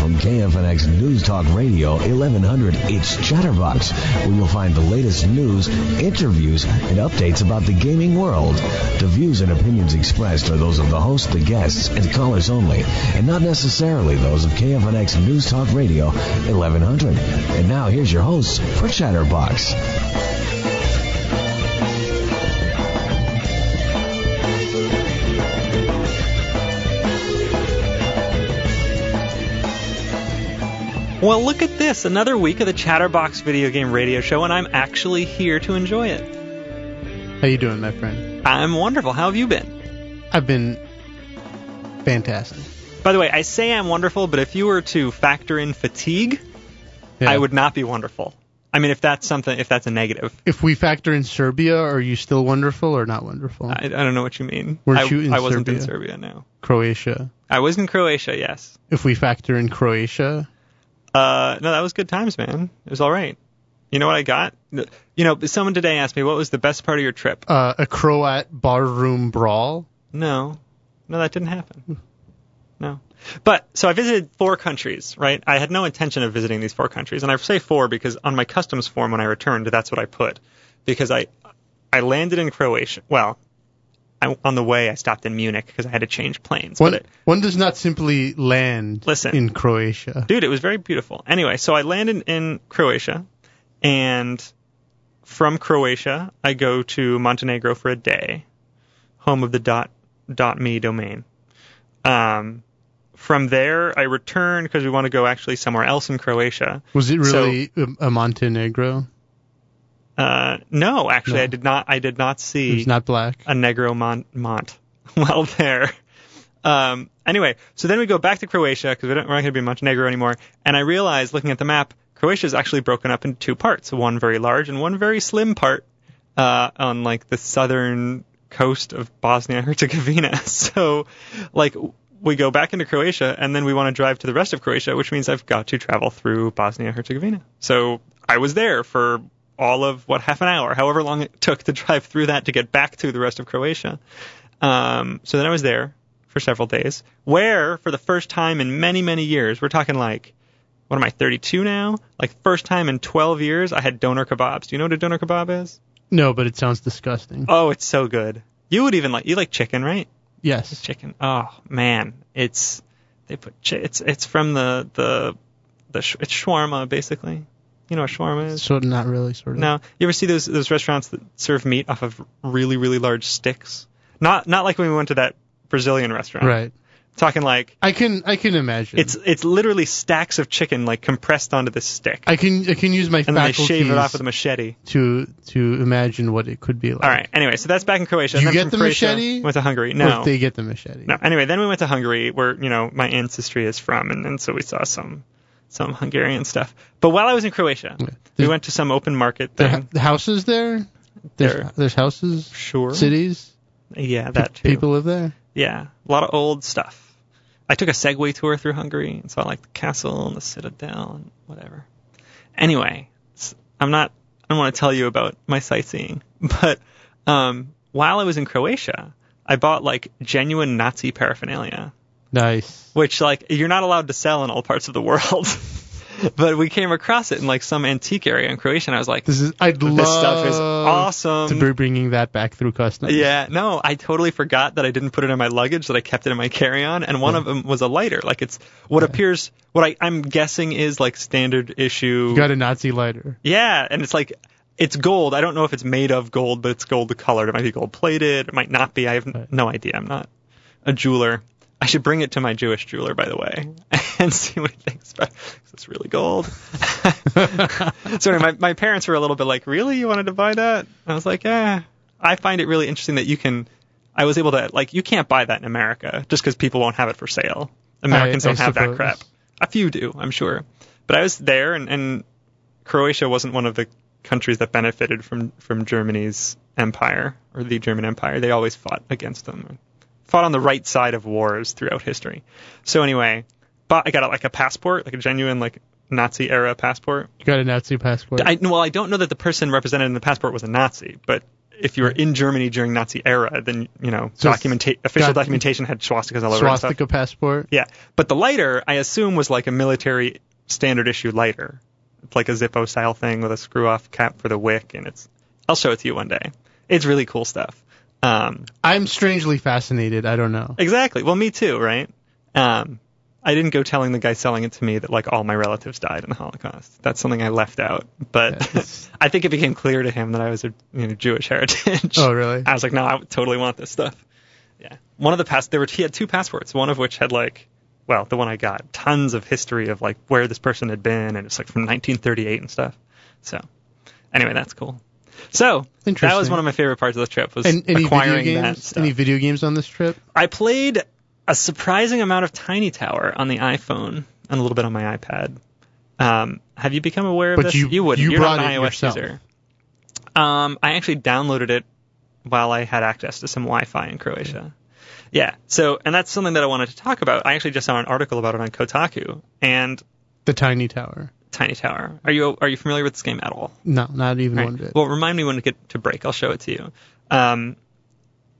from KFNX News Talk Radio 1100, it's Chatterbox, where you'll find the latest news, interviews, and updates about the gaming world. The views and opinions expressed are those of the host, the guests, and callers only, and not necessarily those of KFNX News Talk Radio 1100. And now here's your host for Chatterbox. Well, look at this. Another week of the Chatterbox video game radio show, and I'm actually here to enjoy it. How you doing, my friend? I'm wonderful. How have you been? I've been fantastic. By the way, I say I'm wonderful, but if you were to factor in fatigue, Yeah. I would not be wonderful. I mean, if that's something, if that's a negative, If we factor in Serbia, are you still wonderful or not wonderful? I, I don't know what you mean. Weren't I, you in I wasn't in Serbia? Serbia, no. Croatia. I was in Croatia, yes. If we factor in Croatia, Uh, no, that was good times, man. It was all right. You know what I got? You know, someone today asked me what was the best part of your trip. uh, a Croat barroom brawl. No, no, that didn't happen. No. But so I visited four countries, right? I had no intention of visiting these four countries, and I say four because on my customs form when I returned, that's what I put, because I I landed in Croatia. Well, I, on the way I stopped in Munich because I had to change planes. One, But it, one does not simply land Listen. in Croatia. dude, it was very beautiful. Anyway, so I landed in Croatia, and from Croatia I go to Montenegro for a day, home of the dot dot me domain. Um, from there I return because we want to go actually somewhere else in Croatia. Was it really a, a Montenegro? Uh, no, actually No. I did not. I did not see was not black. a Negro Mont, Mont while there. Um, anyway, so then we go back to Croatia because we don't, we're not going to be Montenegro anymore. And I realized, looking at the map, Croatia is actually broken up into two parts: one very large and one very slim part uh, on like the southern coast of Bosnia Herzegovina. So, like, we go back into Croatia and then we want to drive to the rest of Croatia, which means I've got to travel through Bosnia Herzegovina. So I was there for all of what half an hour, however long it took to drive through that to get back to the rest of Croatia. Um, so then I was there for several days, where for the first time in many many years, we're talking like, what am I 32 now? Like first time in 12 years, I had doner kebabs. Do you know what a doner kebab is? No, but it sounds disgusting. Oh, it's so good. You would even like you like chicken, right? yes. Chicken. Oh man, it's they put chi- it's it's from the the the sh- it's shawarma basically. You know what shawarma is? So not really, sort of. No, you ever see those those restaurants that serve meat off of really really large sticks? Not not like when we went to that Brazilian restaurant. Right. Talking like I can I can imagine. it's it's literally stacks of chicken like compressed onto this stick, I can I can use my and then they shave it off with a machete. to to imagine what it could be like. All right. Anyway, so that's back in Croatia. You Then get the Croatia, machete? Went to Hungary. No. they get the machete. No. Anyway, then we went to Hungary, where you know my ancestry is from, and, and so we saw some some Hungarian stuff. But while I was in Croatia, we went to some open market There thing. ha- the houses there. There's There. there's houses, Sure. cities. Yeah, that too. People live there. Yeah, a lot of old stuff. I took a Segway tour through Hungary and saw like the castle and the citadel and whatever. Anyway, I'm not. I don't want to tell you about my sightseeing, but um, while I was in Croatia, I bought like genuine Nazi paraphernalia. Nice. which like you're not allowed to sell in all parts of the world. but we came across it in like some antique area in Croatia, and I was like, This is. I'd love "This stuff is awesome." to be bringing that back through customs. yeah, no, I totally forgot that I didn't put it in my luggage, that I kept it in my carry-on, and one of them was a lighter. Like it's what appears, what I, I'm guessing is like standard issue. You got a Nazi lighter. Yeah, and it's like it's gold. I don't know if it's made of gold, but it's gold colored. It might be gold plated. It might not be. I have Right. no idea. I'm not a jeweler. I should bring it to my Jewish jeweler, by the way, and see what he thinks about. it. It's really gold. so anyway, my, my parents were a little bit like, "Really, you wanted to buy that?" I was like, "Yeah." I find it really interesting that you can. I was able to like you can't buy that in America just because people won't have it for sale. Americans I don't have that crap. A few do, I'm sure. But I was there, and, and Croatia wasn't one of the countries that benefited from from Germany's empire or the German Empire. They always fought against them, fought on the right side of wars throughout history. So anyway, but I got a, like a passport, like a genuine like Nazi era passport. You got a Nazi passport. I well, I don't know that the person represented in the passport was a Nazi, but if you were in Germany during Nazi era, then you know So documenta- official got- documentation had swastikas all over. Swastika passport. Yeah, but the lighter I assume was like a military standard issue lighter. It's like a Zippo style thing with a screw off cap for the wick, and it's. I'll show it to you one day. It's really cool stuff. Um, I'm strangely fascinated. I don't know. exactly. Well, me too, right? Um, I didn't go telling the guy selling it to me that like all my relatives died in the Holocaust. That's something I left out. But Yes. I think it became clear to him that I was a you know, Jewish heritage. Oh, really? I was like, no, I totally want this stuff. Yeah. One of the pass there were he had two passports. One of which had like, well, the one I got, tons of history of like where this person had been, and it's like from 1938 and stuff. So, anyway, that's cool. So that was one of my favorite parts of the trip was And any video acquiring that games? stuff. Any video games on this trip? I played a surprising amount of Tiny Tower on the iPhone and a little bit on my iPad. Um, have you become aware of But this? you- would. you You're brought not an iOS yourself. user. Um, I actually downloaded it while I had access to some Wi-Fi in Croatia. Yeah. So, and that's something that I wanted to talk about. I actually just saw an article about it on Kotaku and The Tiny Tower. Tiny Tower. Are you are you familiar with this game at all? No, not even Right. one bit. Well, remind me when to get to break. I'll show it to you. Um,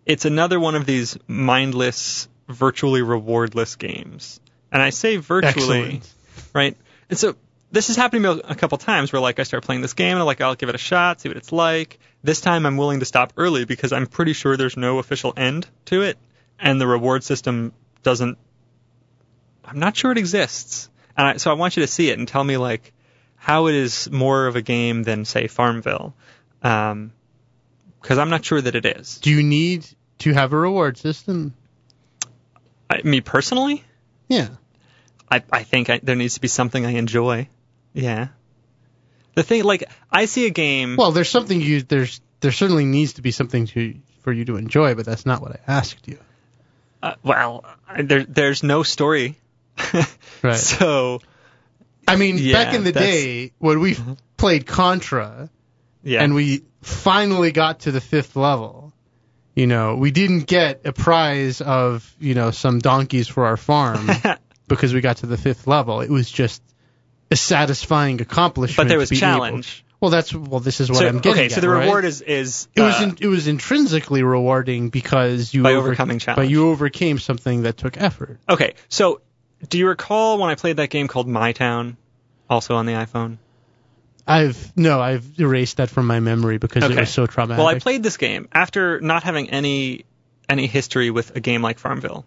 it's another one of these mindless, virtually rewardless games. And I say virtually, Excellent. right? And so this has happened to me a couple times where like I start playing this game and I'm like I'll give it a shot, see what it's like. This time I'm willing to stop early because I'm pretty sure there's no official end to it, and the reward system doesn't. I'm not sure it exists, and I, so I want you to see it and tell me like how it is more of a game than say Farmville, um, because I'm not sure that it is. Do you need to have a reward system? I, me personally, Yeah. I, I think I, there needs to be something I enjoy. Yeah. The thing, like, I see a game. Well, there's something you there's there certainly needs to be something to for you to enjoy, but that's not what I asked you. uh, well, there, there's no story. Right. So, I mean, Yeah, back in the that's- day when we played Contra yeah. and we finally got to the fifth level, you know, we didn't get a prize of you know some donkeys for our farm because we got to the fifth level. It was just a satisfying accomplishment. but there was challenge. Able, well, that's well. This is what So, I'm getting okay, so the right? reward is is It was uh, in, it was intrinsically rewarding because you By over- overcoming But you overcame something that took effort. okay. So, do you recall when I played that game called My Town, also on the iPhone? I've no, I've erased that from my memory because it was so traumatic. Well, I played this game after not having any any history with a game like Farmville,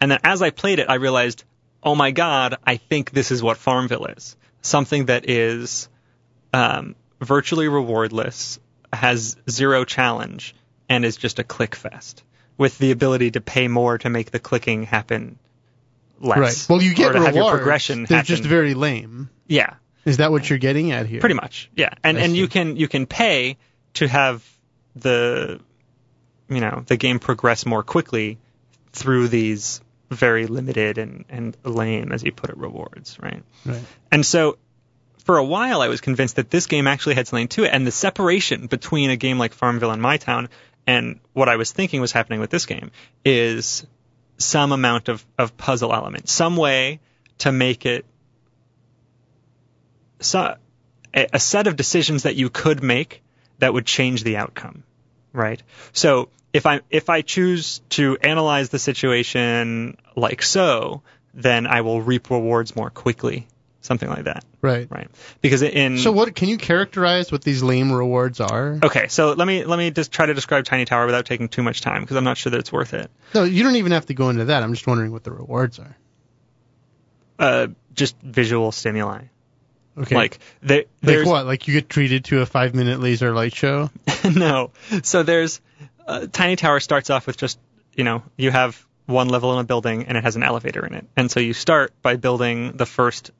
and then as I played it, I realized, oh my god, I think this is what Farmville is. Something that is um, virtually rewardless, has zero challenge, and is just a click fest with the ability to pay more to make the clicking happen less. right. Well, you get or to have your rewards. progression They're happen. just very lame. yeah. Is that what you're getting at here? Pretty much, yeah. And I and you can you can pay to have the you know the game progress more quickly through these very limited and and lame, as you put it, rewards, right? Right. And so for a while, I was convinced that this game actually had something to it, and the separation between a game like Farmville and My Town and what I was thinking was happening with this game is some amount of, of puzzle element, some way to make it so, a, a set of decisions that you could make that would change the outcome, right? So if I if I choose to analyze the situation like so, then I will reap rewards more quickly, something like that, Right. right? Because in So what can you characterize what these lame rewards are? okay, so let me let me just try to describe Tiny Tower without taking too much time because I'm not sure that it's worth it. No, you don't even have to go into that. I'm just wondering what the rewards are. Uh, just visual stimuli, Okay. like there, like what? Like you get treated to a five minute laser light show? no. So there's uh, Tiny Tower starts off with just you know you have one level in a building and it has an elevator in it, and so you start by building the first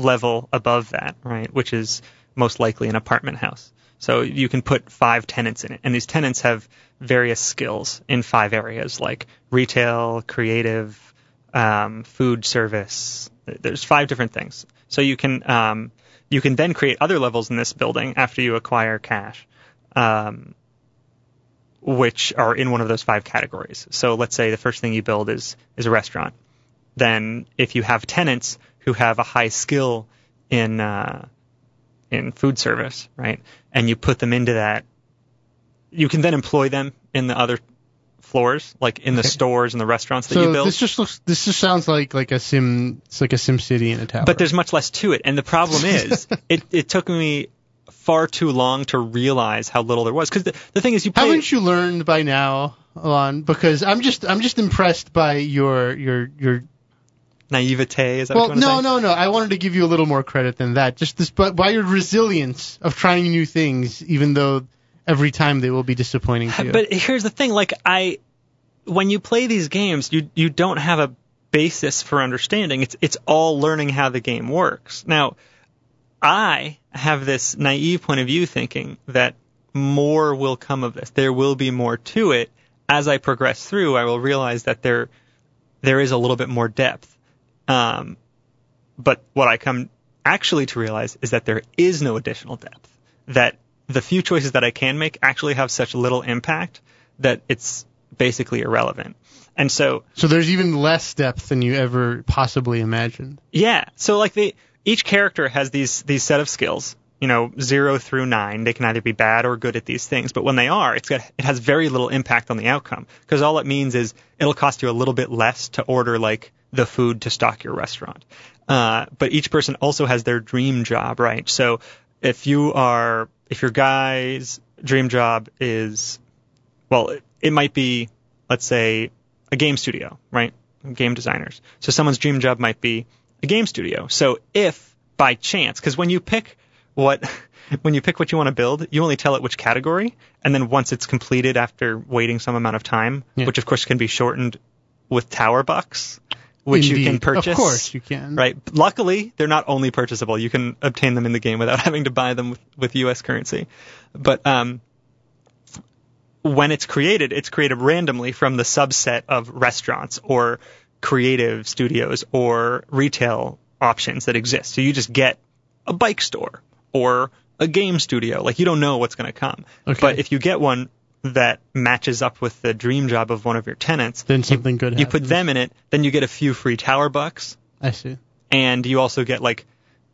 level above that, right, which is most likely an apartment house. So you can put five tenants in it, and these tenants have various skills in five areas like retail, creative, um, food service. There's five different things. So you can um, you can then create other levels in this building after you acquire cash, um, which are in one of those five categories. So let's say the first thing you build is is a restaurant. Then if you have tenants who have a high skill in uh, in food service, right, and you put them into that you can then employ them in the other floors, like in the Okay. stores and the restaurants that you So build. this just looks. This just sounds like like a sim. It's like a Sim City in a tower. but there's much less to it, and the problem is, it it took me far too long to realize how little there was. Because the, the thing is, you play. haven't you learned by now, Alon? Because I'm just I'm just impressed by your your your. Naivete? Is that Well, what you want to no, no, no. I wanted to give you a little more credit than that. Just this, but by your resilience of trying new things, even though every time they will be disappointing to you. But here's the thing: like I, when you play these games, you you don't have a basis for understanding. It's it's all learning how the game works. Now, I have this naive point of view, thinking that more will come of this. There will be more to it as I progress through. I will realize that there there is a little bit more depth. Um, but what I come actually to realize is that there is no additional depth. That the few choices that I can make actually have such little impact that it's basically irrelevant. And so, so there's even less depth than you ever possibly imagined. yeah, so like they, each character has these, these set of skills, you know, zero through nine. They can either be bad or good at these things, but when they are, it's got, it has very little impact on the outcome because all it means is it'll cost you a little bit less to order like the food to stock your restaurant. Uh, but each person also has their dream job, right? So if you are, if your guy's dream job is, well, it, it might be, let's say, a game studio, right? Game designers. So someone's dream job might be a game studio. So if by chance, because when you pick what, when you pick what you want to build, you only tell it which category, and then once it's completed after waiting some amount of time, Yeah. which of course can be shortened with tower bucks, which you can purchase. Of course you can. Right. Luckily, they're not only purchasable. You can obtain them in the game without having to buy them with, with U.S. currency. But um, when it's created, it's created randomly from the subset of restaurants or creative studios or retail options that exist. So you just get a bike store or a game studio. Like you don't know what's going to come. Okay. But if you get one that matches up with the dream job of one of your tenants, Then something good Happens. you put them in it, then you get a few free tower bucks I see. and you also get like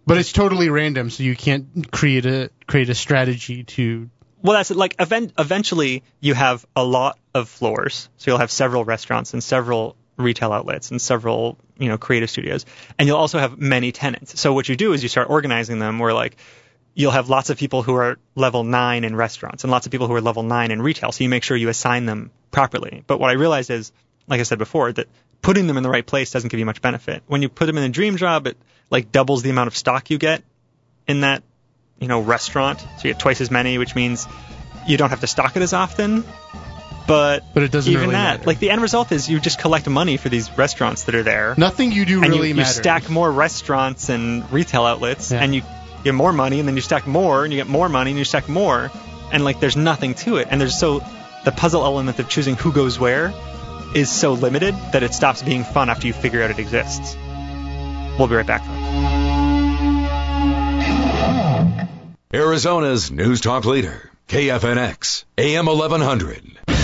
But it's totally random, so you can't create a create a strategy to. well that's it. like event, eventually you have a lot of floors so you'll have several restaurants and several retail outlets and several you know creative studios and you'll also have many tenants so what you do is you start organizing them where like you'll have lots of people who are level 9 in restaurants and lots of people who are level 9 in retail so you make sure you assign them properly. But what i realized is like i said before that putting them in the right place doesn't give you much benefit. When you put them in a dream job it like doubles the amount of stock you get in that you know restaurant. So you get twice as many which means you don't have to stock it as often. But But it doesn't even really that matter. like the end result is you just collect money for these restaurants that are there. Nothing you do and really you, you stack more restaurants and retail outlets Yeah. and you get more money and then you stack more and you get more money and you stack more and like there's nothing to it and there's so the puzzle element of choosing who goes where is so limited that it stops being fun after you figure out it exists we'll be right back. Arizona's News Talk leader, KFNX, AM 1100.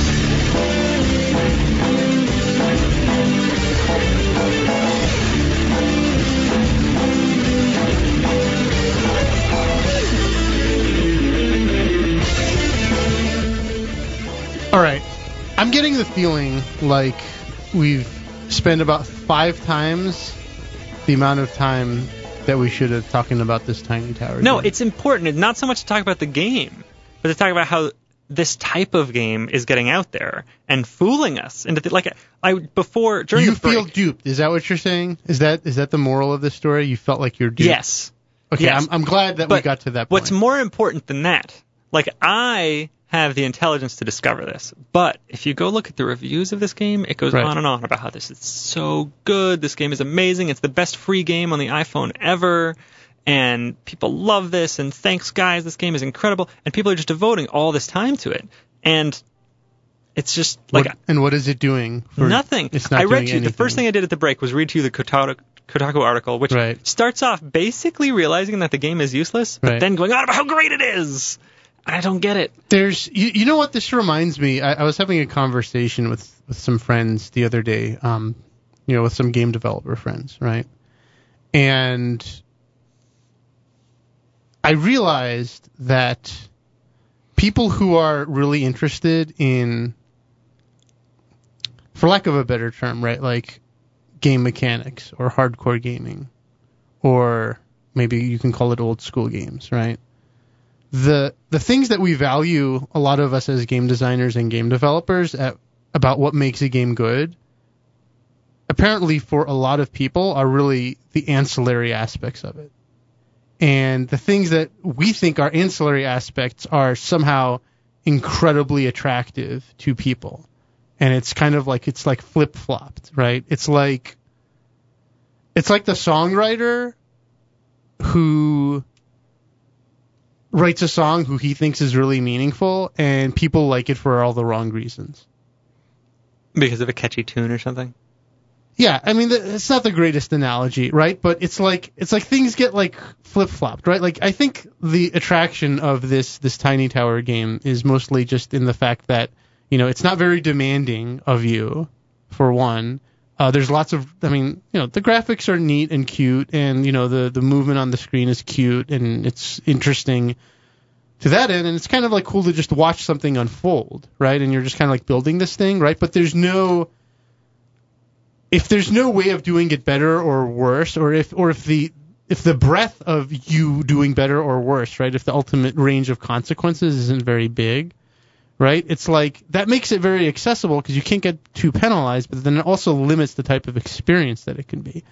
All right. I'm getting the feeling like we've spent about five times the amount of time that we should have talking about this tiny tower. no game. it's important it's not so much to talk about the game but to talk about how this type of game is getting out there and fooling us into th- like I before during you the break, feel duped. Is that what you're saying? Is that is that the moral of the story? You felt like you're duped. yes Okay. yes. I'm, I'm glad that we got to that point. What's more important than that? Like I have the intelligence to discover this, but if you go look at the reviews of this game, it goes Right. on and on about how this is so good. This game is amazing. It's the best free game on the iPhone ever. And people love this, and thanks, guys. This game is incredible, and people are just devoting all this time to it, and it's just like What- and what is it doing? For, Nothing. It's not I read you the first thing. I did at the break was read to you the Kotaku, Kotaku article, which Right. starts off basically realizing that the game is useless, but Right. then going on about how great it is. I don't get it. There's, you, you know what this reminds me? I, I was having a conversation with, with some friends the other day, um, you know, with some game developer friends, right? And I realized that people who are really interested in, for lack of a better term, right, like game mechanics or hardcore gaming, or maybe you can call it old school games, right? The the things that we value, a lot of us as game designers and game developers, at, about what makes a game good, apparently for a lot of people are really the ancillary aspects of it. And the things that we think are ancillary aspects are somehow incredibly attractive to people. And it's kind of like it's like flip flopped, right? It's like it's like the songwriter who writes a song who he thinks is really meaningful and people like it for all the wrong reasons. Because of a catchy tune or something. Yeah, I mean the, it's not the greatest analogy, right? But it's like it's like things get like flip flopped, right? Like I think the attraction of this this tiny tower game is mostly just in the fact that you know it's not very demanding of you, for one. Uh, there's lots of, I mean, you know, the graphics are neat and cute, and you know the the movement on the screen is cute and it's interesting to that end, and it's kind of like cool to just watch something unfold, right? And you're just kind of like building this thing, right? But there's no if there's no way of doing it better or worse, or if or if the if the breadth of you doing better or worse, right? If the ultimate range of consequences isn't very big, right? It's like that makes it very accessible because you can't get too penalized, but then it also limits the type of experience that it can be,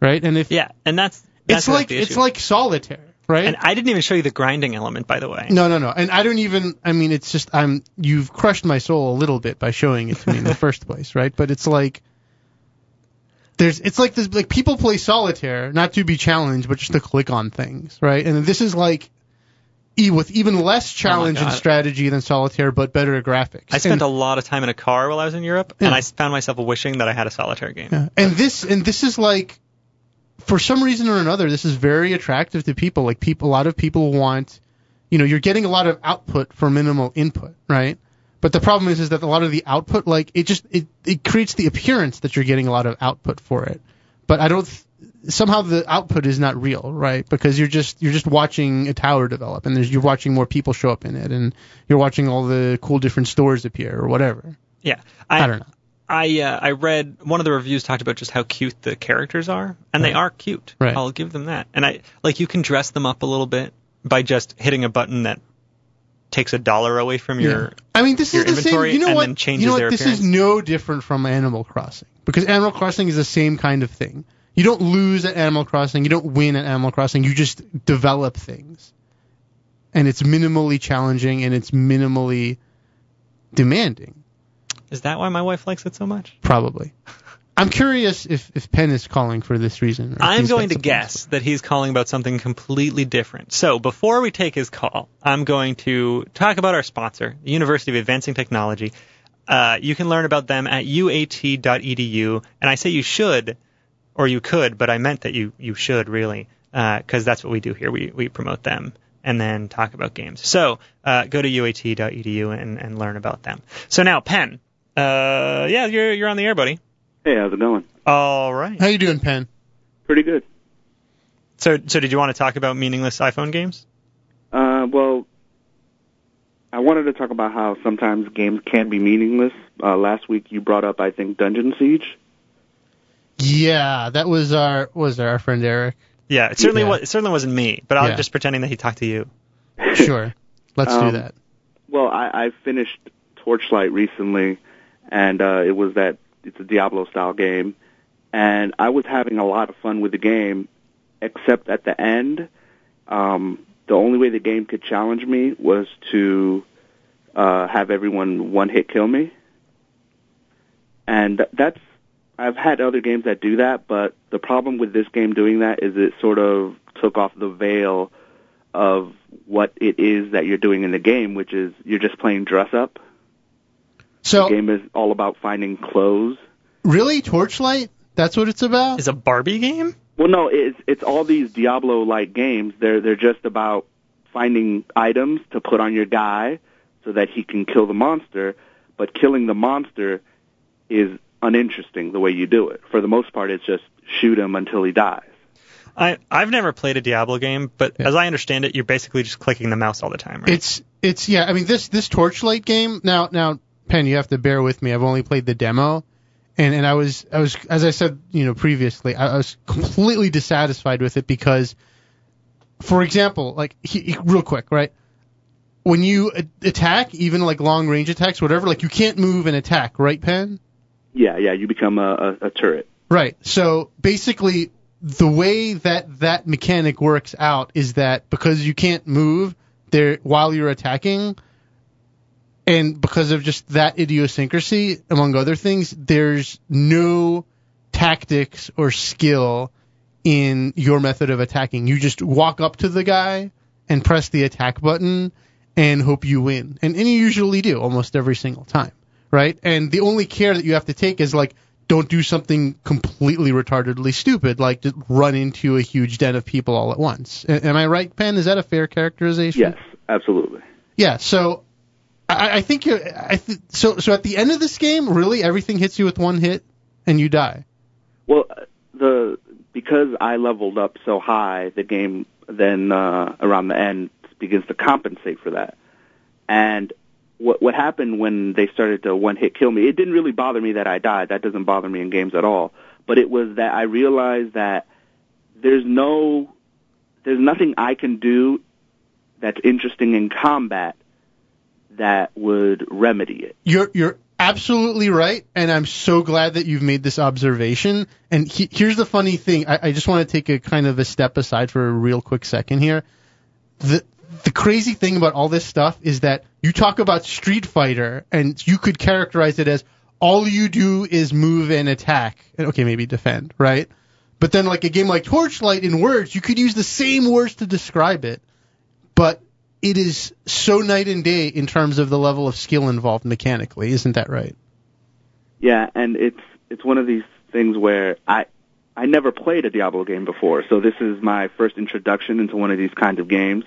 right? And if Yeah, and that's, that's it's like it's like solitaire, right? And I didn't even show you the grinding element, by the way. No, no, no. And I don't even. I mean, it's just I'm. You've crushed my soul a little bit by showing it to me in the first place, right? But it's like there's. It's like this. Like people play solitaire not to be challenged, but just to click on things, right? And this is like. E with even less oh challenge and strategy than solitaire, but better graphics. I spent and, a lot of time in a car while I was in Europe, Yeah. and I found myself wishing that I had a solitaire game. Yeah. And this and this is like for some reason or another this is very attractive to people. Like people a lot of people want you know, you're getting a lot of output for minimal input, right? But the problem is is that a lot of the output like it just it it creates the appearance that you're getting a lot of output for it. But I don't th- somehow the output is not real, right? Because you're just you're just watching a tower develop and there's you're watching more people show up in it and you're watching all the cool different stores appear or whatever. Yeah, I, I don't know. I uh, I read one of the reviews talked about just how cute the characters are, and they are cute. Right. I'll give them that. And I like you can dress them up a little bit by just hitting a button that takes a dollar away from your. Yeah. I mean, this is the same. inventory You know what? you know what? This appearance. is no different from Animal Crossing because Animal Crossing is the same kind of thing. You don't lose at Animal Crossing. You don't win at Animal Crossing. You just develop things, and it's minimally challenging and it's minimally demanding. Is that why my wife likes it so much? Probably. I'm curious if if Penn is calling for this reason. I'm going to guess that he's calling about something completely different. So before we take his call, I'm going to talk about our sponsor, the University of Advancing Technology. Uh, you can learn about them at uat.edu, and I say you should, or you could, but I meant that you you should really, because that's what we do here. We we promote them and then talk about games. So uh, go to uat.edu and, and learn about them. So now, Penn, uh, yeah, you're you're on the air, buddy. Hey, how's it going? All right. How you doing, Penn? Pretty good. So, so did you want to talk about meaningless iPhone games? Uh, well, I wanted to talk about how sometimes games can be meaningless. Uh, last week you brought up, I think, Dungeon Siege. Yeah, that was our was our friend Eric. Yeah, it certainly Yeah. was. It certainly wasn't me, but I'm Yeah. just pretending that he talked to you. Sure, let's do Um, that. Well, I, I finished Torchlight recently, and uh, it was that it's a Diablo style game, and I was having a lot of fun with the game, except at the end, um, the only way the game could challenge me was to uh, have everyone one hit kill me, and that's I've had other games that do that, but the problem with this game doing that is it sort of took off the veil of what it is that you're doing in the game, which is you're just playing dress up. So the game is all about finding clothes. really, Torchlight? That's what it's about. Is a Barbie game? Well, no, it's it's all these Diablo-like games. They're they're just about finding items to put on your guy so that he can kill the monster. But killing the monster is uninteresting the way you do it. For the most part, it's just shoot him until he dies. I I've never played a Diablo game, but Yeah. as I understand it, you're basically just clicking the mouse all the time, right? It's it's yeah. I mean this this Torchlight game now now Penn, you have to bear with me. I've only played the demo, and and I was I was as I said you know previously I, I was completely dissatisfied with it because, for example, like he, he- real quick, right? When you attack, even like long range attacks, whatever, like you can't move and attack, right, Penn? Yeah, yeah, you become a, a, a turret. Right. So basically, the way that that mechanic works out is that because you can't move there while you're attacking, and because of just that idiosyncrasy, among other things, there's no tactics or skill in your method of attacking. You just walk up to the guy and press the attack button and hope you win. And, and you usually do almost every single time, right? And the only care that you have to take is like, don't do something completely retardedly stupid, like just run into a huge den of people all at once. A- Am I right, Penn? Is that a fair characterization? Yes, absolutely. Yeah. So I, I think you're. I th- so so at the end of this game, really everything hits you with one hit and you die. Well, the because I leveled up so high, the game then uh, around the end begins to compensate for that. And what what happened when they started to one hit kill me? It didn't really bother me that I died. That doesn't bother me in games at all. But it was that I realized that there's no there's nothing I can do that's interesting in combat that would remedy it. You're you're absolutely right, and I'm so glad that you've made this observation. And he, here's the funny thing: I, I just want to take a kind of a step aside for a real quick second here. The the crazy thing about all this stuff is that you talk about Street Fighter, and you could characterize it as all you do is move and attack, and okay, maybe defend, right? But then, like a game like Torchlight, in words, you could use the same words to describe it, but it is so night and day in terms of the level of skill involved mechanically. Isn't that right? Yeah, and it's it's one of these things where I I never played a Diablo game before, so this is my first introduction into one of these kinds of games,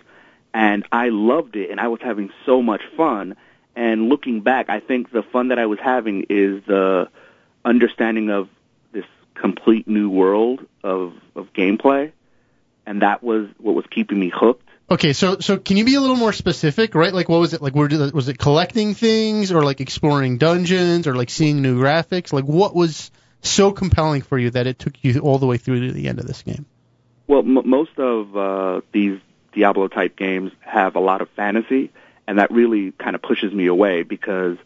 and I loved it, and I was having so much fun. And looking back, I think the fun that I was having is the understanding of this complete new world of of gameplay, and that was what was keeping me hooked. Okay, so so can you be a little more specific, right? Like what was it like? Were, was it collecting things, or like exploring dungeons, or like seeing new graphics? Like what was so compelling for you that it took you all the way through to the end of this game? Well, m- most of uh, these Diablo type games have a lot of fantasy, and that really kind of pushes me away because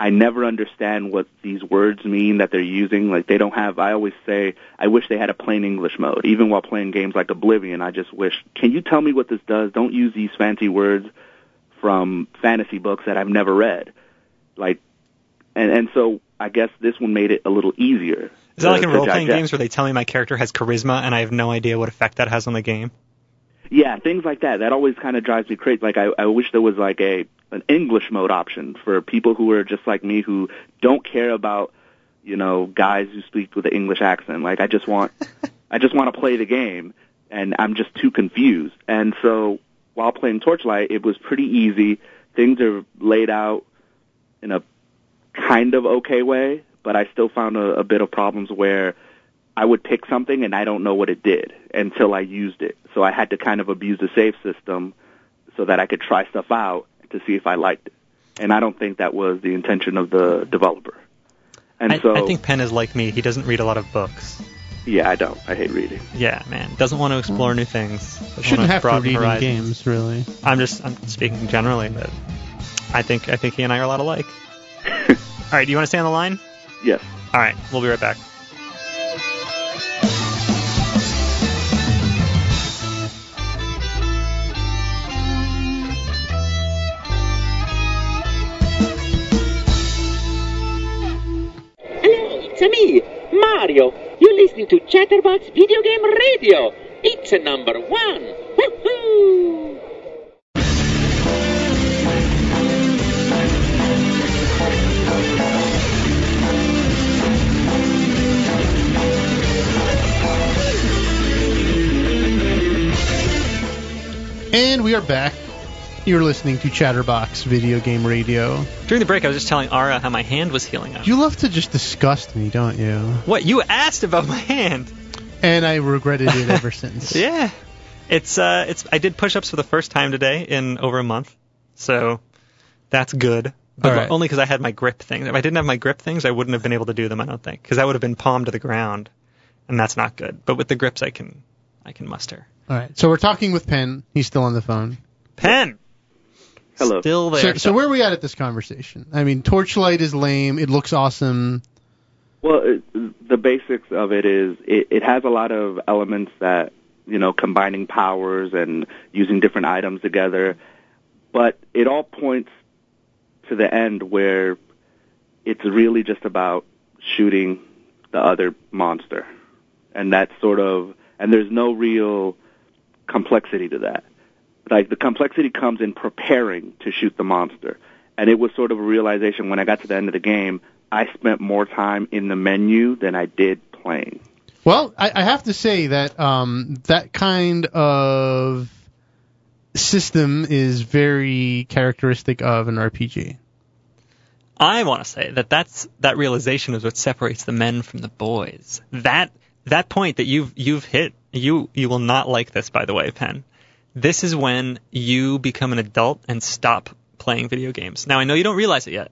I never understand what these words mean that they're using. Like they don't have. I always say, I wish they had a plain English mode. Even while playing games like Oblivion, I just wish. Can you tell me what this does? Don't use these fancy words from fantasy books that I've never read. Like, and and so I guess this one made it a little easier. Is that like in role playing games where they tell me my character has charisma and I have no idea what effect that has on the game? Yeah, things like that. That always kind of drives me crazy. Like I, I wish there was like a an English mode option for people who are just like me who don't care about you know guys who speak with an English accent. Like I just want I just want to play the game, and I'm just too confused. And so while playing Torchlight, it was pretty easy. Things are laid out in a kind of okay way, but I still found a, a bit of problems where I would pick something and I don't know what it did until I used it. So I had to kind of abuse the save system so that I could try stuff out to see if I liked it. And I don't think that was the intention of the developer. And I, so, I think Penn is like me. He doesn't read a lot of books. yeah, I don't. I hate reading. Yeah, man. Doesn't want to explore new things. Doesn't Shouldn't wanna have to broaden read in horizons. games, really. I'm just I'm speaking generally, but I think I think he and I are a lot alike. All right, do you want to stay on the line? Yes. All right, we'll be right back. It's me, Mario. You're listening to Chatterbox Video Game Radio. It's a number one. Woohoo! And we are back. You're listening to Chatterbox Video Game Radio. During the break, I was just telling Ara how my hand was healing up. You love to just disgust me, don't you? what? You asked about my hand. and I regretted it ever since. Yeah, it's uh, it's I did push-ups for the first time today in over a month, so that's good. But right. only because I had my grip things. If I didn't have my grip things, I wouldn't have been able to do them. I don't think because I would have been palm to the ground, and that's not good. But with the grips, I can I can muster. All right. So we're talking with Penn. He's still on the phone. Penn. Hello. Still there. So, so where are we at at this conversation? I mean, Torchlight is lame. It looks awesome. Well, it, the basics of it is it, it has a lot of elements that you know combining powers and using different items together, but it all points to the end where it's really just about shooting the other monster, and that's sort of and there's no real complexity to that. Like the complexity comes in preparing to shoot the monster. And it was sort of a realization when I got to the end of the game, I spent more time in the menu than I did playing. Well, I, I have to say that um, that kind of system is very characteristic of an RPG. I want to say that that's that realization is what separates the men from the boys. That that point that you've you've hit, you you will not like this by the way, Penn. This is when you become an adult and stop playing video games. Now I know you don't realize it yet,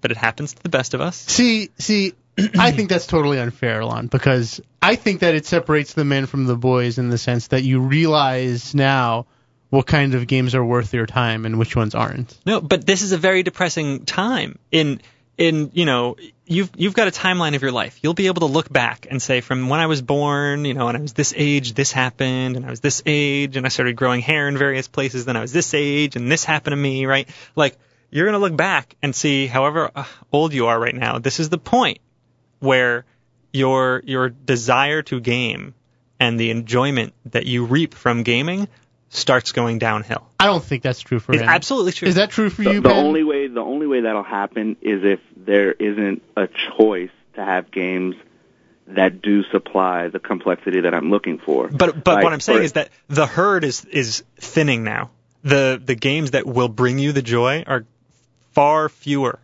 but it happens to the best of us. See, see, I think that's totally unfair, Lon, because I think that it separates the men from the boys in the sense that you realize now what kind of games are worth your time and which ones aren't. No, but this is a very depressing time in in you know you've you've got a timeline of your life. You'll be able to look back and say from when I was born, you know, when I was this age, this happened, and I was this age, and I started growing hair in various places. Then I was this age, and this happened to me, right? Like you're gonna look back and see, however uh, old you are right now, this is the point where your your desire to game and the enjoyment that you reap from gaming starts going downhill. I don't think that's true for It's him. absolutely true. Is that true for The, you, the Ben? only way the only way that'll happen is if there isn't a choice to have games that do supply the complexity that I'm looking for. But but Like, what I'm saying for- is that the herd is is thinning now. The the games that will bring you the joy are far fewer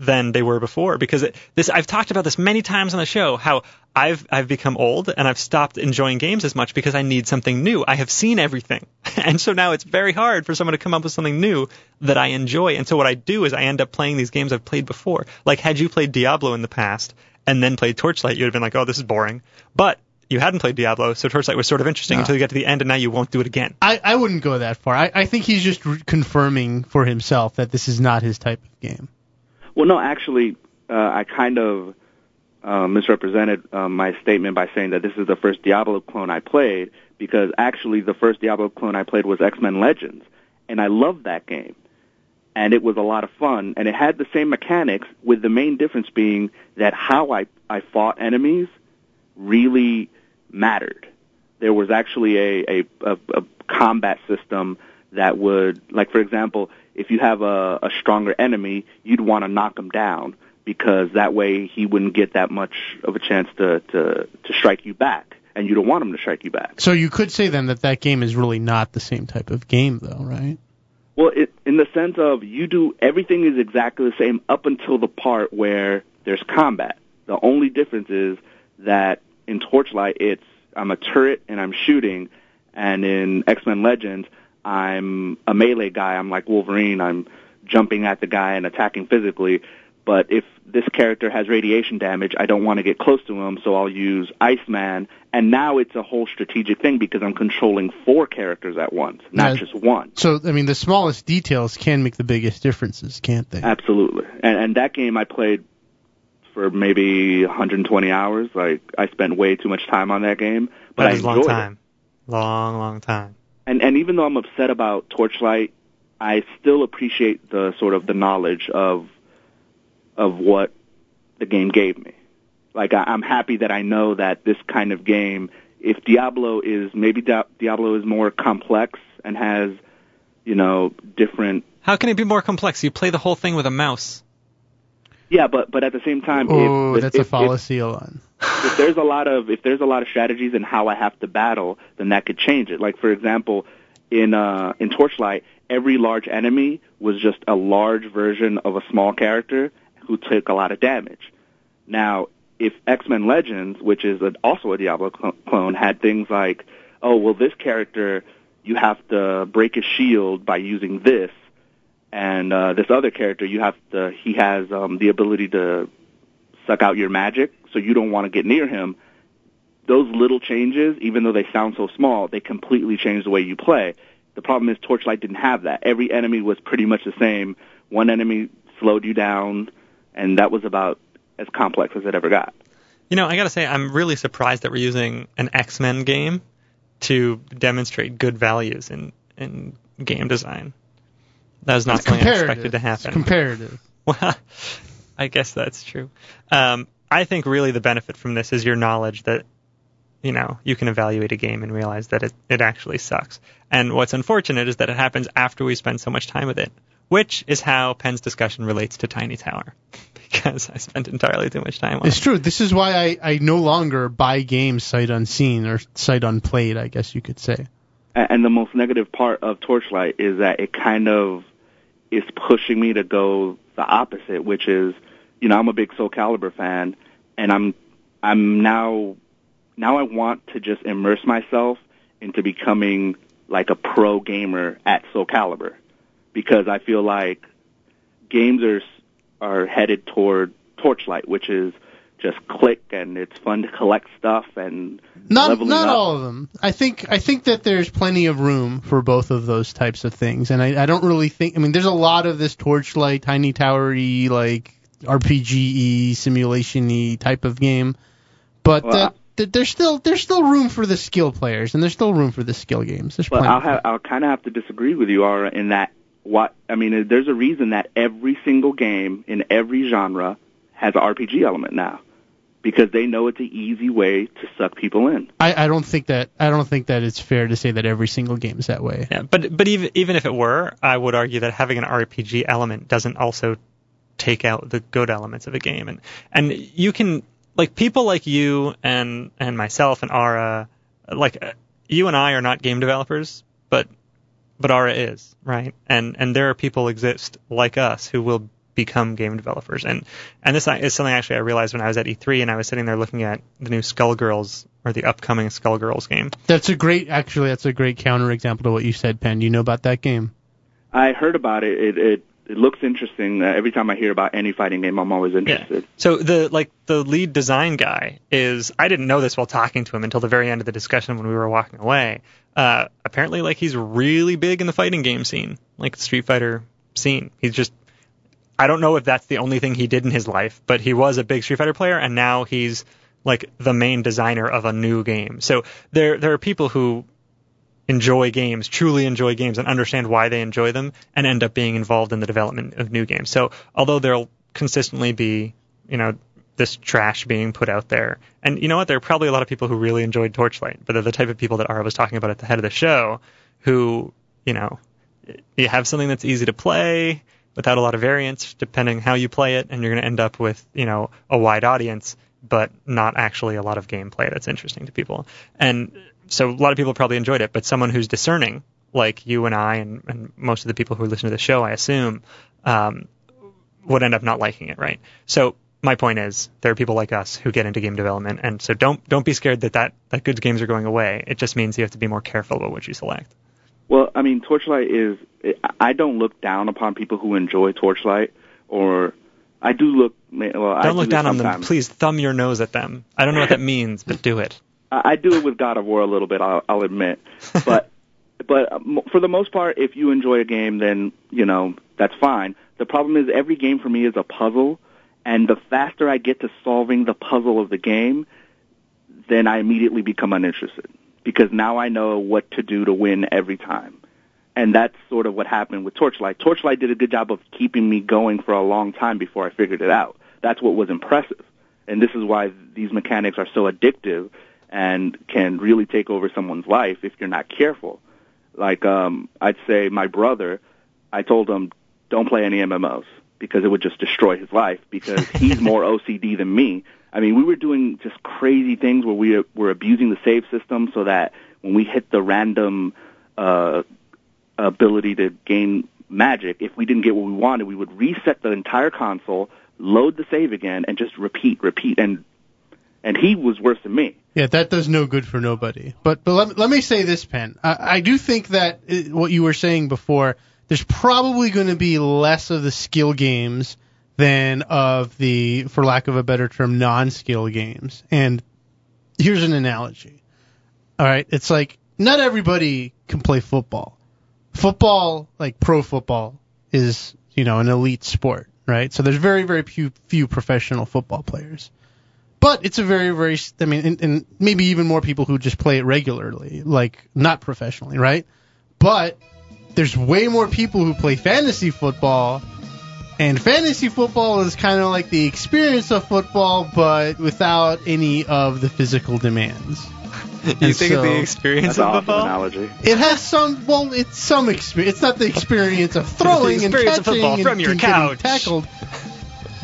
than they were before because it, this I've talked about this many times on the show how I've I've become old and I've stopped enjoying games as much because I need something new. I have seen everything. And so now it's very hard for someone to come up with something new that I enjoy. And so what I do is I end up playing these games I've played before. Like had you played Diablo in the past and then played Torchlight, you'd have been like, "Oh, this is boring." But you hadn't played Diablo, so Torchlight was sort of interesting No. until you get to the end and now you won't do it again. I, I wouldn't go that far. I, I think he's just re- confirming for himself that this is not his type of game. Well, no, actually, uh, I kind of uh, misrepresented uh, my statement by saying that this is the first Diablo clone I played because actually the first Diablo clone I played was X-Men Legends, and I loved that game. And it was a lot of fun, and it had the same mechanics, with the main difference being that how I, I fought enemies really mattered. There was actually a, a, a, a combat system that would, like for example, if you have a, a stronger enemy, you'd want to knock him down because that way he wouldn't get that much of a chance to, to, to strike you back, and you don't want him to strike you back. So you could say then that that game is really not the same type of game, though, right? Well, it, in the sense of you do everything is exactly the same up until the part where there's combat. The only difference is that in Torchlight, it's I'm a turret and I'm shooting, and in X Men Legends, I'm a melee guy. I'm like Wolverine. I'm jumping at the guy and attacking physically. But if this character has radiation damage, I don't want to get close to him, so I'll use Iceman. And now it's a whole strategic thing because I'm controlling four characters at once, not Yeah. just one. So I mean, the smallest details can make the biggest differences, can't they? Absolutely. And and that game I played for maybe 120 hours. Like I spent way too much time on that game, but that I is a long enjoyed time. Long, long time. And and even though I'm upset about Torchlight, I still appreciate the sort of the knowledge of of what the game gave me. Like I, I'm happy that I know that this kind of game, if Diablo is maybe Di- Diablo is more complex and has, you know, different How can it be more complex? You play the whole thing with a mouse. Yeah, but but at the same time, Oh, that's if, a if- fallacy, Alon. if there's a lot of if there's a lot of strategies in how I have to battle, then that could change it. Like for example, in uh, in Torchlight, every large enemy was just a large version of a small character who took a lot of damage. Now, if X-Men Legends, which is a, also a Diablo cl- clone, had things like, oh, well, this character you have to break his shield by using this, and uh, this other character you have to he has um, the ability to suck out your magic, so you don't want to get near him. Those little changes, even though they sound so small, they completely change the way you play. The problem is Torchlight didn't have that. Every enemy was pretty much the same. One enemy slowed you down, and that was about as complex as it ever got. You know, I gotta say, I'm really surprised that we're using an X Men game to demonstrate good values in in game design. That was not It's something I expected to It's happen. comparative. Well, I guess that's true. Um, I think really the benefit from this is your knowledge that, you know, you can evaluate a game and realize that it, it actually sucks. And what's unfortunate is that it happens after we spend so much time with it, which is how Penn's discussion relates to Tiny Tower. Because I spent entirely too much time on It's it. It's true. This is why I, I no longer buy games sight unseen or sight unplayed, I guess you could say. And the most negative part of Torchlight is that it kind of is pushing me to go the opposite, which is, you know, I'm a big Soul Calibur fan, and I'm I'm now now I want to just immerse myself into becoming like a pro gamer at Soul Calibur because I feel like games are are headed toward Torchlight, which is just click and it's fun to collect stuff and Not not up. all of them. I think I think that there's plenty of room for both of those types of things, and I, I don't really think. I mean, there's a lot of this torchlight, tiny towery, like RPG-y, simulation-y type of game, but Well, that, that there's still there's still room for the skill players, and there's still room for the skill games. There's plenty. I'll have I'll kind of have to disagree with you, Ara, in that what I mean. There's a reason that every single game in every genre has an RPG element now, because they know it's an easy way to suck people in. I, I don't think that I don't think that it's fair to say that every single game is that way. Yeah, but but even even if it were, I would argue that having an RPG element doesn't also take out the good elements of a game, and and you can like people like you and and myself and Ara, like uh, you and I are not game developers, but but Ara is right, and and there are people exist like us who will become game developers, and and this is something actually I realized when I was at E3 and I was sitting there looking at the new Skullgirls or the upcoming Skullgirls game. That's a great actually that's a great counterexample to what you said, Penn. You know about that game? I heard about it. It it, it looks interesting. Uh, every time I hear about any fighting game, I'm always interested. Yeah. So the like the lead design guy is I didn't know this while talking to him until the very end of the discussion when we were walking away. Uh, apparently, like he's really big in the fighting game scene, like the Street Fighter scene. He's just I don't know if that's the only thing he did in his life, but he was a big Street Fighter player, and now he's like the main designer of a new game. So there there are people who enjoy games, truly enjoy games, and understand why they enjoy them, and end up being involved in the development of new games. So although there'll consistently be, you know, this trash being put out there, and you know what, there are probably a lot of people who really enjoyed Torchlight, but they're the type of people that Ara was talking about at the head of the show, who, you know, you have something that's easy to play without a lot of variance, depending how you play it, and you're going to end up with, you know, a wide audience, but not actually a lot of gameplay that's interesting to people. And so a lot of people probably enjoyed it, but someone who's discerning, like you and I, and, and most of the people who listen to the show, I assume, um, would end up not liking it, right? So my point is, there are people like us who get into game development, and so don't don't be scared that that, that good games are going away. It just means you have to be more careful about what you select. Well, I mean, Torchlight is. I don't look down upon people who enjoy Torchlight, or I do look. Well, Don't look do down on them. Please thumb your nose at them. I don't know what that means, but do it. I I do it with God of War a little bit. I'll, I'll admit, but but um, for the most part, if you enjoy a game, then you know that's fine. The problem is every game for me is a puzzle, and the faster I get to solving the puzzle of the game, then I immediately become uninterested because now I know what to do to win every time. And that's sort of what happened with Torchlight. Torchlight did a good job of keeping me going for a long time before I figured it out. That's what was impressive. And this is why these mechanics are so addictive and can really take over someone's life if you're not careful. Like um I'd say my brother, I told him don't play any MMOs because it would just destroy his life because he's more OCD than me. I mean, we were doing just crazy things where we were abusing the save system so that when we hit the random uh ability to gain magic, if we didn't get what we wanted, we would reset the entire console, load the save again, and just repeat, repeat. And and he was worse than me. Yeah, that does no good for nobody. But but let, let me say this, Penn. I, I do think that what you were saying before, there's probably going to be less of the skill games than of the, for lack of a better term, non-skill games. And here's an analogy. All right, it's like not everybody can play football. Football, like pro football, is you know an elite sport, right? So there's very very few few professional football players. But it's a very, very, I mean, and, and maybe even more people who just play it regularly, like not professionally, right? But there's way more people who play fantasy football, and fantasy football is kind of like the experience of football, but without any of the physical demands. You think so- of the experience That's of an awesome football? analogy. It has some, well, it's some experience. It's not the experience of throwing and experience of catching football and, from your and getting couch. tackled.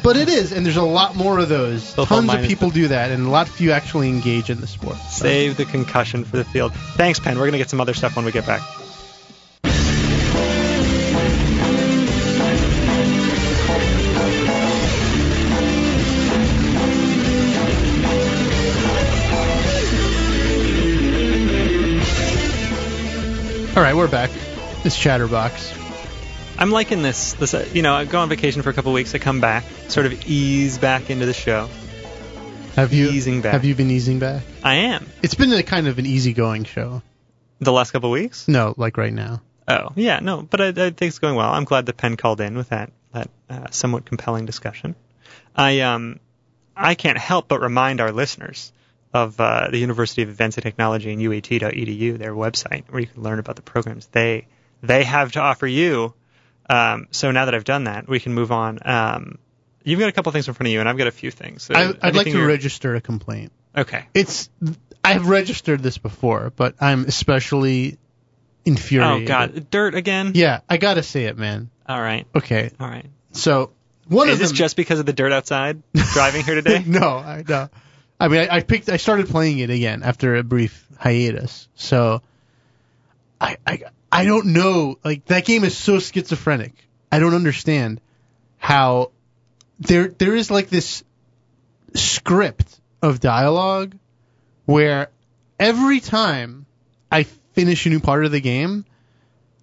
But it is, and there's a lot more of those. Football Tons of minus people do that, and a lot few actually engage in the sport. So- Save the concussion for the field. Thanks, Penn. We're gonna get some other stuff when we get back. All right, we're back. It's Chatterbox. I'm liking this. This, uh, you know, I go on vacation for a couple weeks. I come back, sort of ease back into the show. Have you Easing back. Have you been easing back? I am. It's been a kind of an easygoing show. The last couple weeks. No, like right now. Oh, yeah, no, but I, I think it's going well. I'm glad that Penn called in with that that uh, somewhat compelling discussion. I um I can't help but remind our listeners of uh, the University of Advancing Technology and UAT.edu, their website, where you can learn about the programs they they have to offer you. Um, so now that I've done that, we can move on. Um, you've got a couple things in front of you, and I've got a few things. So I, I'd like to you're- register a complaint. Okay. It's I've registered this before, but I'm especially infuriated. Oh. God, dirt again. Yeah, I gotta say it, man. All right. Okay, All right. so one Is this them. just because of the dirt outside driving here today? no, I no. I mean, I, I picked. I started playing it again after a brief hiatus. So, I, I, I don't know. Like that game is so schizophrenic. I don't understand how there there is like this script of dialogue where every time I finish a new part of the game,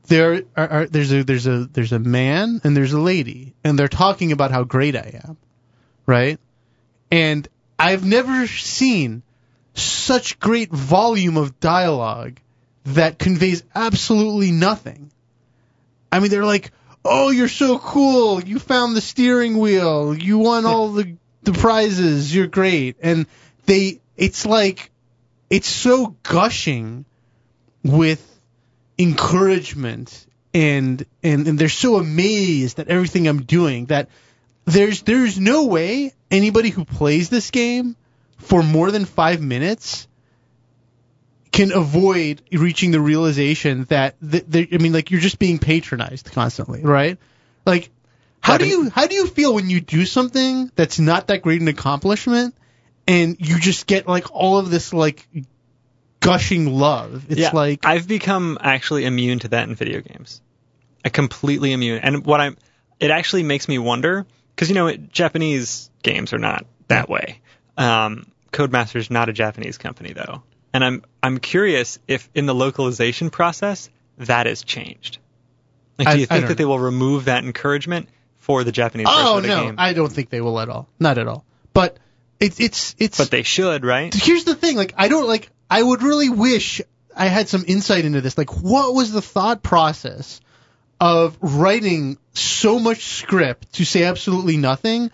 there are, are there's a there's a there's a man and there's a lady and they're talking about how great I am, right? And I've never seen such great volume of dialogue that conveys absolutely nothing. I mean, they're like, "Oh, you're so cool! You found the steering wheel. You won all the the prizes. You're great." And they, it's like, it's so gushing with encouragement and and and they're so amazed at everything I'm doing that there's there's no way anybody who plays this game for more than five minutes can avoid reaching the realization that th- th- I mean like you're just being patronized constantly, right? Like how do you how do you feel when you do something that's not that great an accomplishment and you just get like all of this like gushing love? It's yeah, like I've become actually immune to that in video games. I completely immune. And what I'm, it actually makes me wonder because you know it, Japanese games are not that way. Um, Codemaster's not a Japanese company though, and I'm I'm curious if in the localization process that has changed. Like, do you I think that they will remove that encouragement for the Japanese version Oh of the no, game? I don't think they will at all. Not at all. But it's it's it's. but they should, right? here's the thing. Like I don't like. I would really wish I had some insight into this. Like, what was the thought process of writing so much script to say absolutely nothing?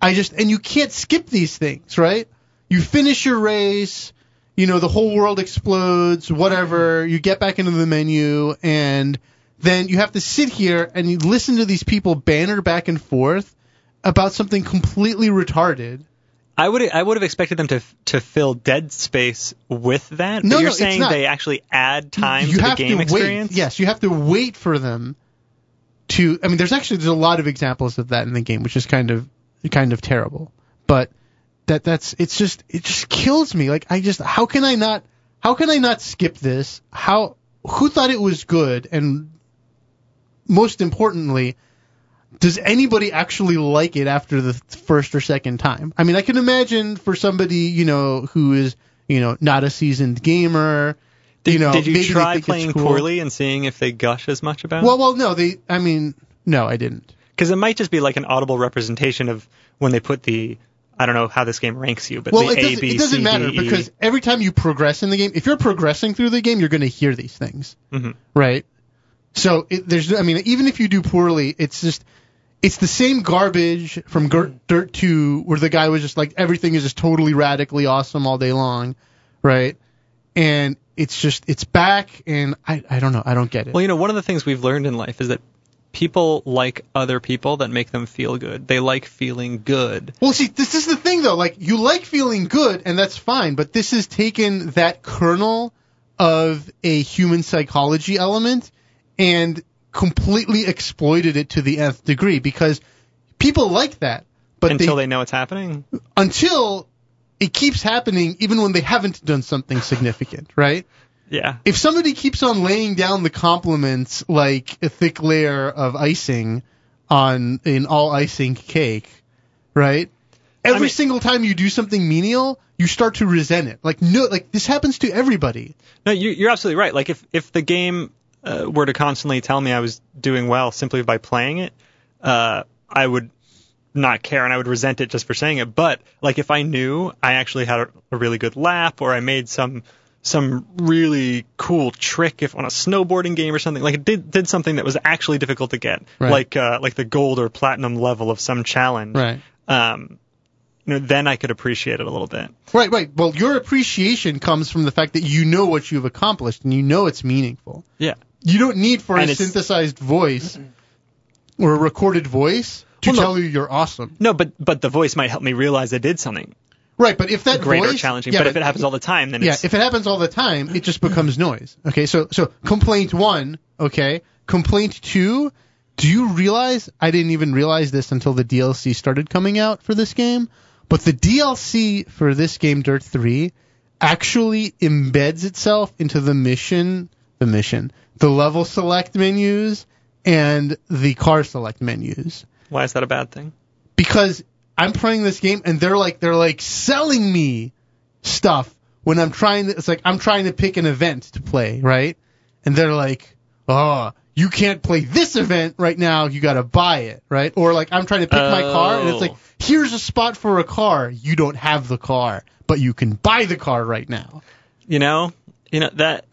I just and you can't skip these things, right? You finish your race. You know, the whole world explodes, whatever. You get back into the menu, and then you have to sit here and you listen to these people banter back and forth about something completely retarded. I would I would have expected them to to fill dead space with that. No, but you're no, saying they actually add time you to the game experience. Wait. Yes, you have to wait for them to. I mean, there's actually there's a lot of examples of that in the game, which is kind of kind of terrible. But that that's it's just it just kills me. Like I just how can I not how can I not skip this? How who thought it was good? And most importantly, does anybody actually like it after the first or second time? I mean, I can imagine for somebody, you know, who is, you know, not a seasoned gamer, Did you know, did you try playing cool. poorly and seeing if they gush as much about Well, well, no, they, I mean, no, I didn't. Because it might just be like an audible representation of when they put the I don't know how this game ranks you, but Well, the it A, B, it doesn't C, matter D, E. because every time you progress in the game, if you're progressing through the game, you're going to hear these things, Mhm. right? So it, there's, I mean, even if you do poorly, it's just, it's the same garbage from Gir- Dirt 2, where the guy was just like everything is just totally radically awesome all day long, right? And it's just, it's back, and I, I don't know, I don't get it. Well, you know, one of the things we've learned in life is that people like other people that make them feel good. They like feeling good. Well, see, this is the thing though. Like, you like feeling good, and that's fine, but this has taken that kernel of a human psychology element and completely exploited it to the nth degree because people like that, but until they, they know it's happening. until it keeps happening even when they haven't done something significant, right? Yeah. if somebody keeps on laying down the compliments like a thick layer of icing on an all icing cake, right? Every mean- single time you do something menial, you start to resent it. Like no, like this happens to everybody. No, you, you're absolutely right. Like if if the game uh, were to constantly tell me I was doing well simply by playing it, uh, I would not care and I would resent it just for saying it. But like if I knew I actually had a, a really good lap or I made some some really cool trick if on a snowboarding game or something like it did did something that was actually difficult to get Right. like uh, like the gold or platinum level of some challenge Right. um you know then I could appreciate it a little bit Right, right. Well, your appreciation comes from the fact that you know what you've accomplished and you know it's meaningful. yeah You don't need for And a synthesized voice or a recorded voice to Well, no. tell you you're awesome. no but but the voice might help me realize I did something Right, but if that great or voice, challenging yeah, but if it happens all the time then Yeah, it's if it happens all the time, it just becomes noise. Okay, so so complaint one, okay, complaint two. Do you realize I didn't even realize this until the DLC started coming out for this game? But the DLC for this game, Dirt Three, actually embeds itself into the mission, the mission, the level select menus, and the car select menus why is that a bad thing because I'm playing this game and they're like they're like selling me stuff when I'm trying to it's like I'm trying to pick an event to play, right? And they're like, "Oh, you can't play this event right now, you got to buy it," right? Or like I'm trying to pick my car and it's like, Oh. "Here's a spot for a car, you don't have the car, but you can buy the car right now." you know you know that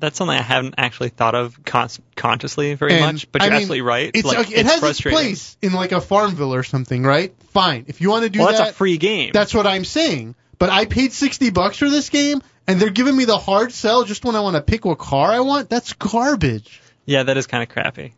that's something I haven't actually thought of con- consciously very And, much but you're mean, absolutely right It's like it it's has its place in like a Farmville or something, right? Fine. If you want to do well that that's a free game That's what I'm saying. But I paid 60 bucks for this game, and they're giving me the hard sell just when I want to pick what car I want. That's garbage. yeah that is kind of crappy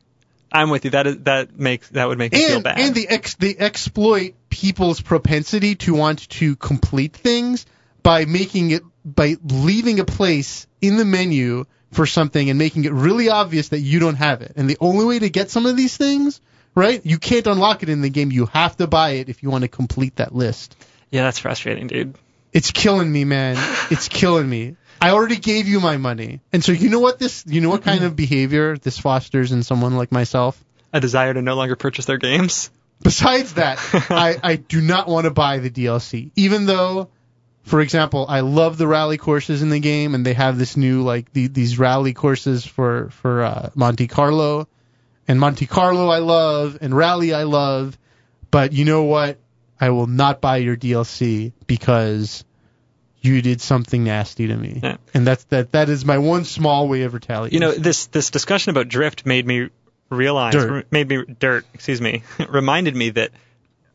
I'm with you that is that makes that would make me feel And bad and the ex they exploit people's propensity to want to complete things by making it by leaving a place in the menu for something and making it really obvious that you don't have it. And the only way to get some of these things, right? You can't unlock it in the game. You have to buy it if you want to complete that list. yeah that's frustrating dude It's killing me, man. It's killing me. I already gave you my money. And so you know what this you know what kind of behavior this fosters in someone like myself? a desire to no longer purchase their games Besides that, I, I do not want to buy the DLC. Even though, for example, I love the rally courses in the game and they have this new like the, these rally courses for for uh, Monte Carlo. And Monte Carlo I love and rally I love, but you know what? I will not buy your DLC because you did something nasty to me. Yeah. And that's that that is my one small way of retaliation. You know, this this discussion about drift made me realize, Dirt. made me dirt, excuse me, reminded me that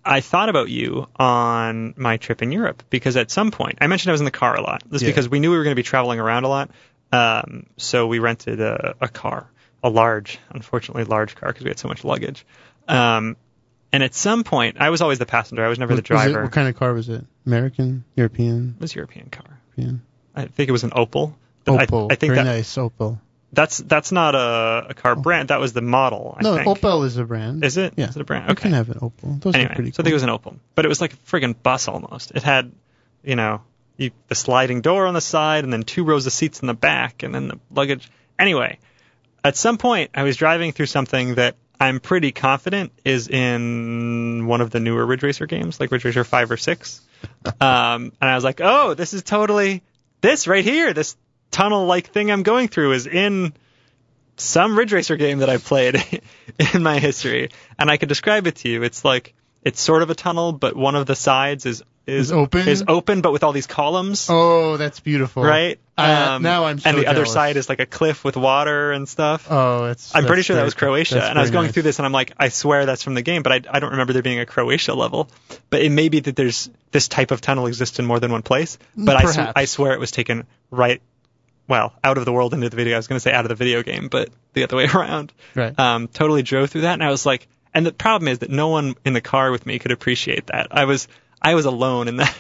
I thought about you on my trip in Europe because at some point I mentioned I was in the car a lot. This is Yeah. because we knew we were going to be traveling around a lot, um, so we rented a, a car, a large, unfortunately large car because we had so much luggage. Um, and at some point, I was always the passenger. I was never the Was it- driver. what kind of car was it? American, European, It was a European car. European. I think it was an Opel. But I- Opel. I, think Very that nice, Opel. That's that's not a, a car brand. That was the model. I no, think. Opel is a brand. Is it? Yeah. Is it a brand? You Okay. can have an Opel. Those anyway, are pretty so I think it was an Opel, but it was like a friggin' bus almost. It had, you know, you, the sliding door on the side, and then two rows of seats in the back, and then the luggage. Anyway, at some point, I was driving through something that I'm pretty confident is in one of the newer Ridge Racer games, like Ridge Racer 5 or 6. Um, and I was like, oh, this is totally this right here. This tunnel like thing I'm going through is in some Ridge Racer game that I've played in my history. And I could describe it to you. It's like, it's sort of a tunnel, but one of the sides is is open? is open, but with all these columns, Oh, that's beautiful. right? Uh, now I'm so and the other side is like a cliff with water and stuff. Oh, it's. I'm pretty that's sure that was. Croatia, That's and I was going nice. through this, and I'm like, I swear that's from the game, but I, I don't remember there being a Croatia level. But it may be that there's this type of tunnel exists in more than one place. But I, I swear it was taken right, well, out of the world into the video. I was going to say out of the video game, but the other way around. Right. Um, totally drove through that, and I was like, and the problem is that no one in the car with me could appreciate that. I was I was alone in that,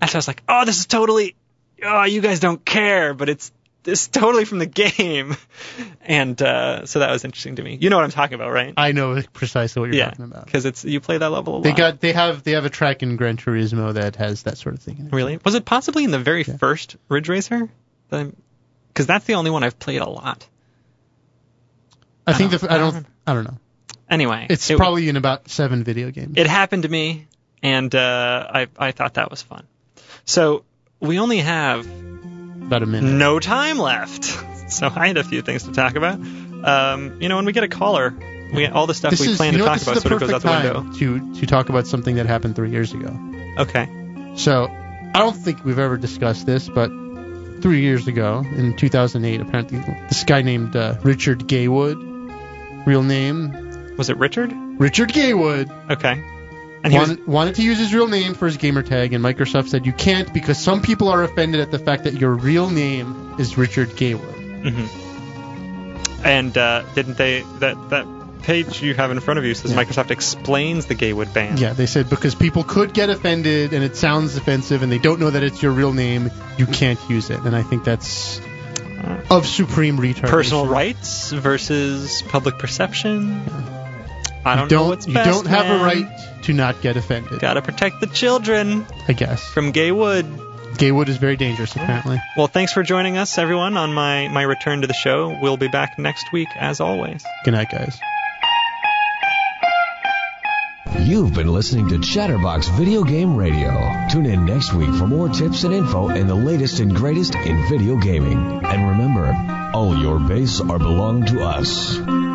and so I was like, oh, this is totally, oh, you guys don't care, but it's it's totally from the game, and uh, so that was interesting to me. You know what I'm talking about, right? I know precisely what you're yeah, talking about. because it's you play that level a lot. They got they have they have a track in Gran Turismo that has that sort of thing. In it. really was it possibly in the very first Ridge Racer? Because that's the only one I've played a lot. I think the I I don't don't I don't know. Anyway, It's it- probably in about seven video games. it happened to me, and uh, I I thought that was fun. So we only have about a minute. no time left, so I had a few things to talk about. Um, you know, when we get a caller, we all the stuff This we is plan to know talk about sort of goes out the window. to to talk about something that happened three years ago. Okay. So I don't think we've ever discussed this, but three years ago in 2008, apparently this guy named uh, Richard Gaywood, real name Was it Richard? Richard Gaywood, Okay. And he was wanted, wanted to use his real name for his gamer tag, and Microsoft said you can't because some people are offended at the fact that your real name is Richard Gaywood. Mm-hmm. And uh, didn't they that that page you have in front of you says Yeah. Microsoft explains the Gaywood ban. Yeah, they said because people could get offended and it sounds offensive and they don't know that it's your real name, you can't use it. And I think that's of supreme retardation. Personal rights versus public perception. I don't, You know don't what's you best, don't have a right to not get offended. Gotta protect the children I guess. from Gaywood. Gaywood is very dangerous apparently. Well, thanks for joining us, everyone, on my, my return to the show. We'll be back next week, as always. Good night, guys. You've been listening to Chatterbox Video Game Radio. Tune in next week for more tips and info and the latest and greatest in video gaming. And remember, all your base are belong to us.